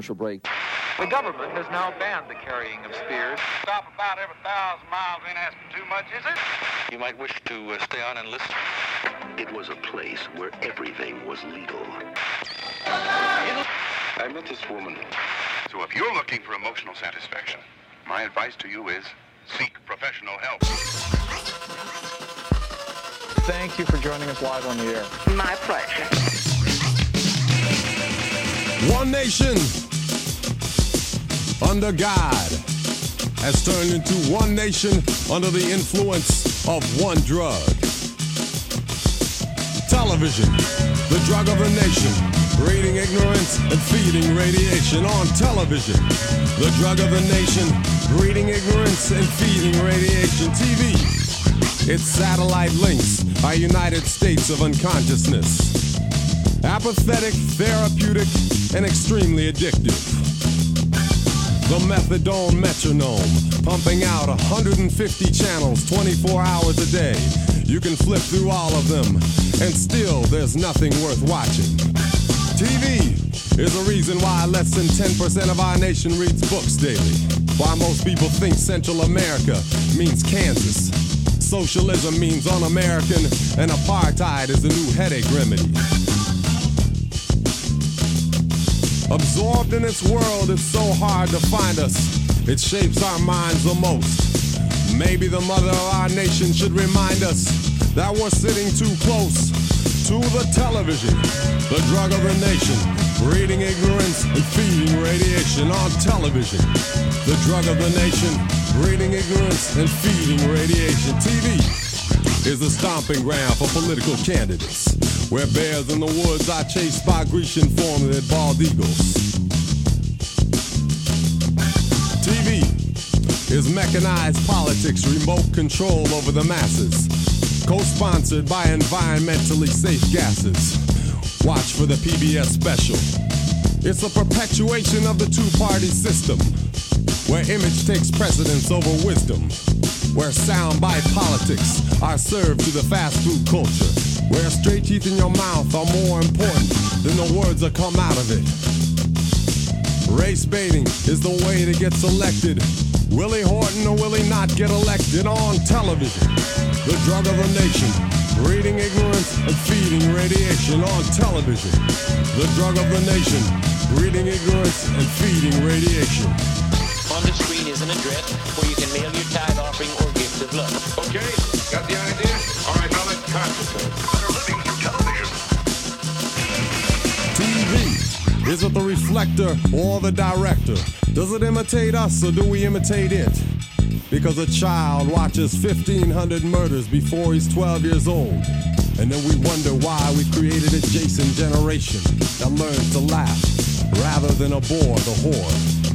Commercial break. The government has now banned the carrying of spears. Stop about every thousand miles ain't asking too much, is it? You might wish to uh, stay on and listen. It was a place where everything was legal. I met this woman. So if you're looking for emotional satisfaction, my advice to you is seek professional help. Thank you for joining us live on the air. My pleasure. One nation under God has turned into one nation under the influence of one drug. Television, the drug of the nation, breeding ignorance and feeding radiation on television. The drug of the nation, breeding ignorance and feeding radiation. TV, its satellite links are United States of unconsciousness. Apathetic, therapeutic, and extremely addictive. The methadone metronome, pumping out 150 channels 24 hours a day. You can flip through all of them, and still there's nothing worth watching. TV is a reason why less than 10% of our nation reads books daily. Why most people think Central America means Kansas. Socialism means un-American, and apartheid is the new headache remedy. Absorbed in its world, it's so hard to find us. It shapes our minds the most. Maybe the mother of our nation should remind us that we're sitting too close to the television, the drug of the nation, breeding ignorance and feeding radiation on television. The drug of the nation, breeding ignorance and feeding radiation. TV, is the stomping ground for political candidates. Where bears in the woods are chased by Grecian formulated bald eagles. TV is mechanized politics, remote control over the masses. Co-sponsored by environmentally safe gases. Watch for the PBS special. It's a perpetuation of the two-party system, where image takes precedence over wisdom, where soundbite politics are served to the fast food culture, where straight teeth in your mouth are more important than the words that come out of it. Race baiting is the way to get selected. Willie Horton or Willie not get elected on television. The drug of the nation, breeding ignorance and feeding radiation on television. The drug of the nation, breeding ignorance and feeding radiation. On the screen is an address where you can mail your love. Okay, got the idea? All right, now let's. TV. Is it the reflector or the director? Does it imitate us or do we imitate it? Because a child watches 1,500 murders before he's 12 years old. And then we wonder why we created a Jason generation that learns to laugh rather than abhor the horde.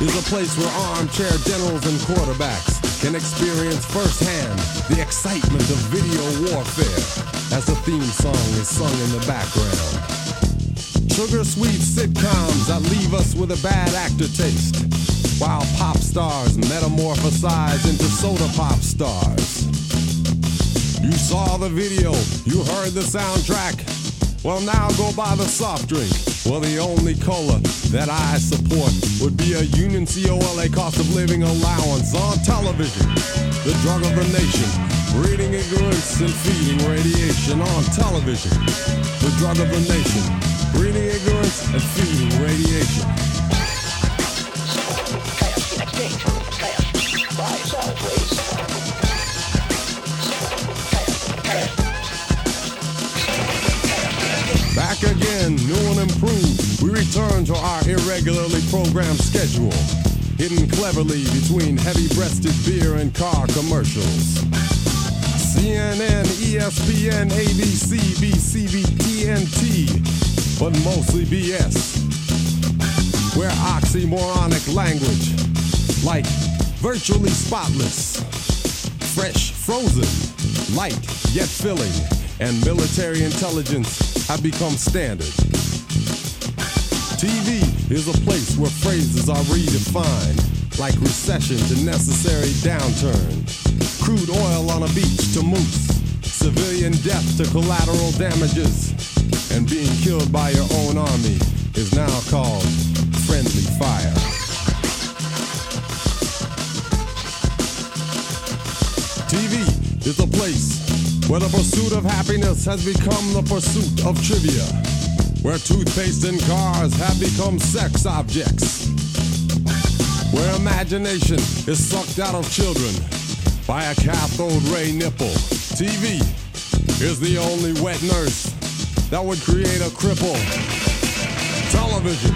Is a place where armchair generals and quarterbacks can experience firsthand the excitement of video warfare as the theme song is sung in the background. Sugar sweet sitcoms that leave us with a bad actor taste, while pop stars metamorphosize into soda pop stars. You saw the video, you heard the soundtrack. Well, now go buy the soft drink. Well, the only cola that I support would be a Union COLA cost of living allowance on television. The drug of the nation, breeding ignorance and feeding radiation on television. The drug of the nation, breeding ignorance and feeding radiation. Back again, new and improved. We return to our irregularly programmed schedule, hidden cleverly between heavy-breasted beer and car commercials. CNN, ESPN, ABC, BCB, TNT, but mostly BS. Where oxymoronic language, like virtually spotless, fresh, frozen, light yet filling, and military intelligence have become standard. TV is a place where phrases are redefined, like recession to necessary downturn, crude oil on a beach to mousse, civilian death to collateral damages, and being killed by your own army is now called friendly fire. TV is a place where the pursuit of happiness has become the pursuit of trivia, where toothpaste and cars have become sex objects, where imagination is sucked out of children by a cathode ray nipple. TV is the only wet nurse that would create a cripple. Television,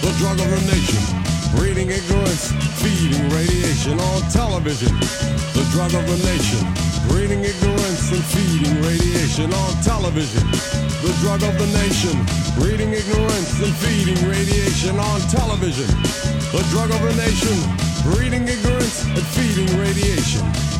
the drug of the nation, breeding ignorance, feeding radiation on television. The drug of the nation, breeding ignorance feeding radiation on television. The drug of the nation, breeding ignorance and feeding radiation on television. The drug of the nation, breeding ignorance and feeding radiation.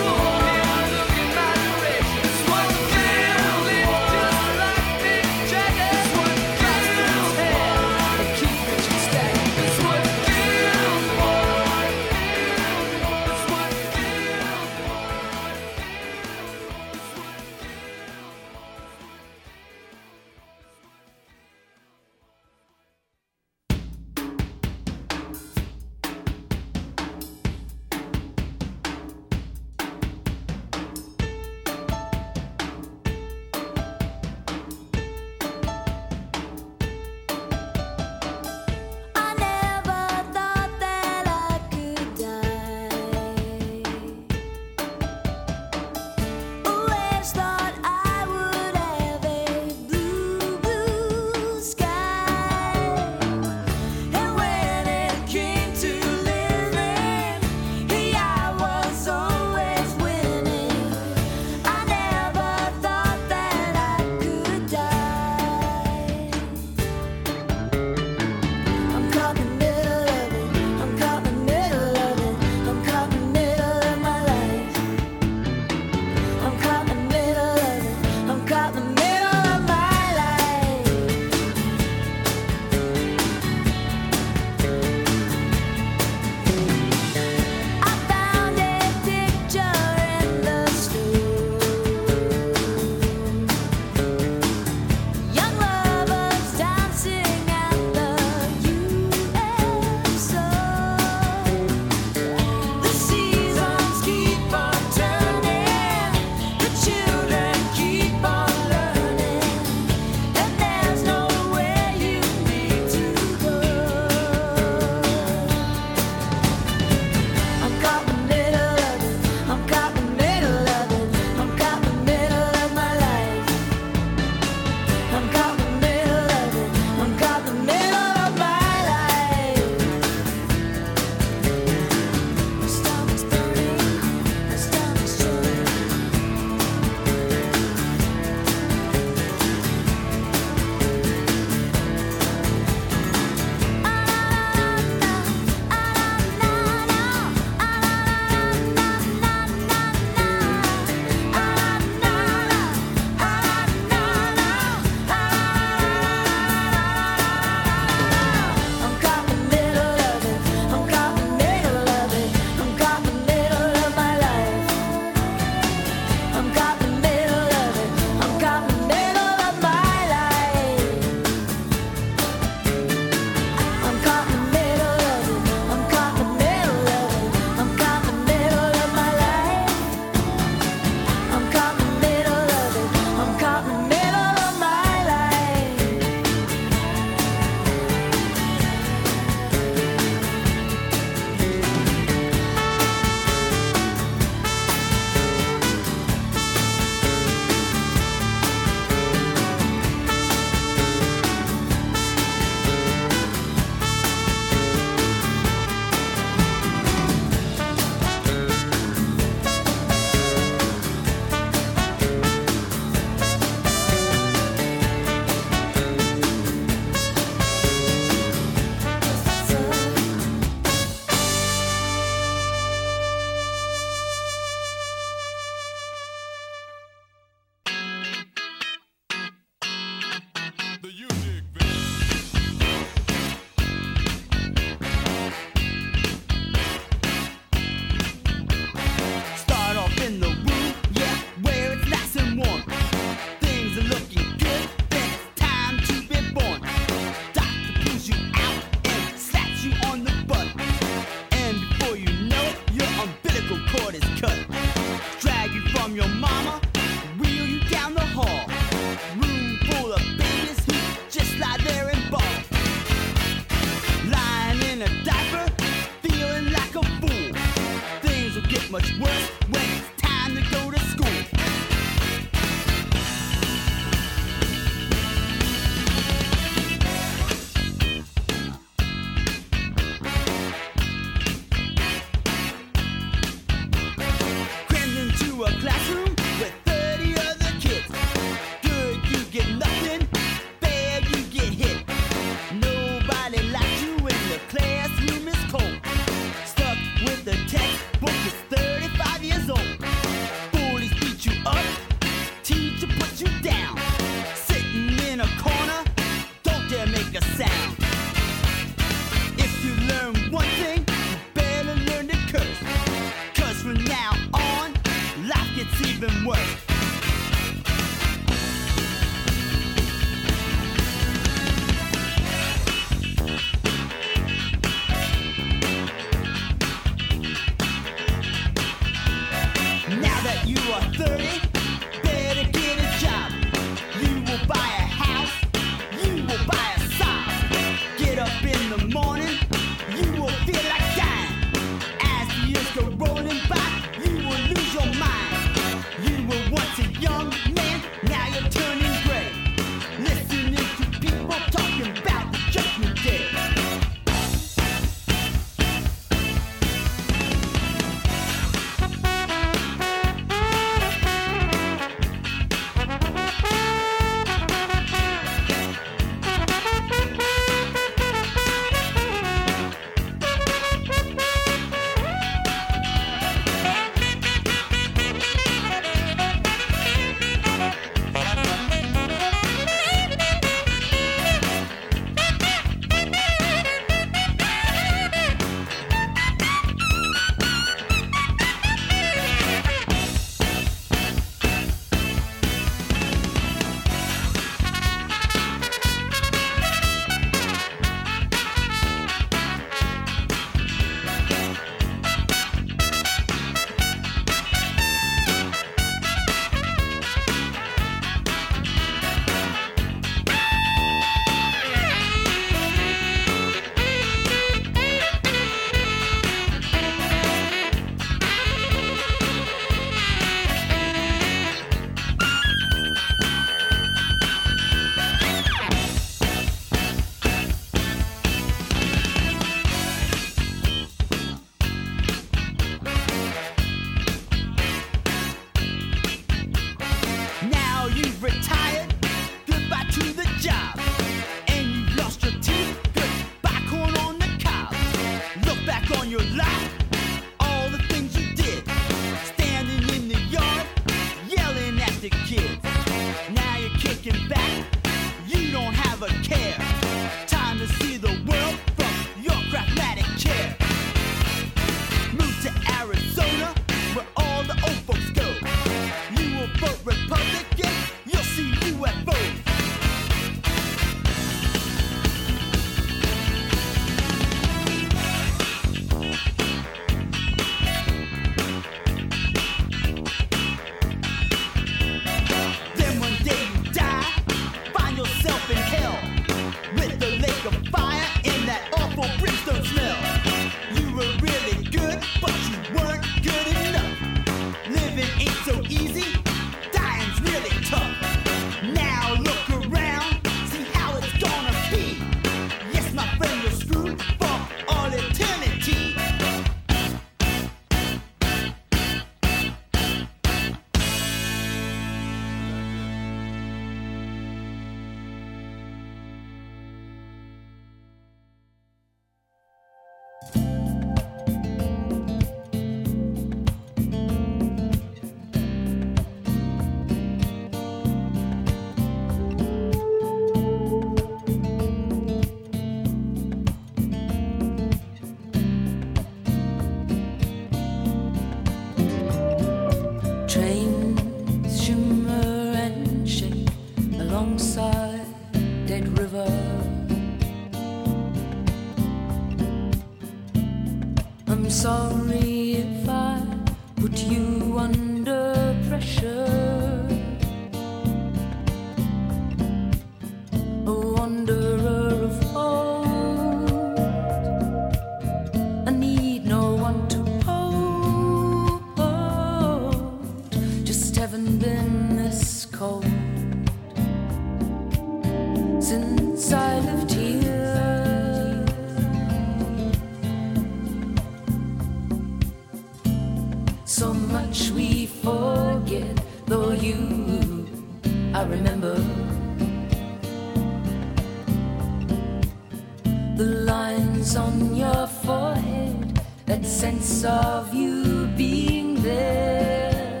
the lines on your forehead, that sense of you being there.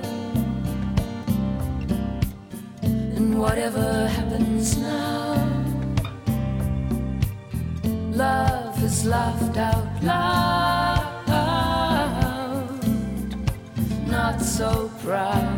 And whatever happens now, love has laughed out loud, not so proud.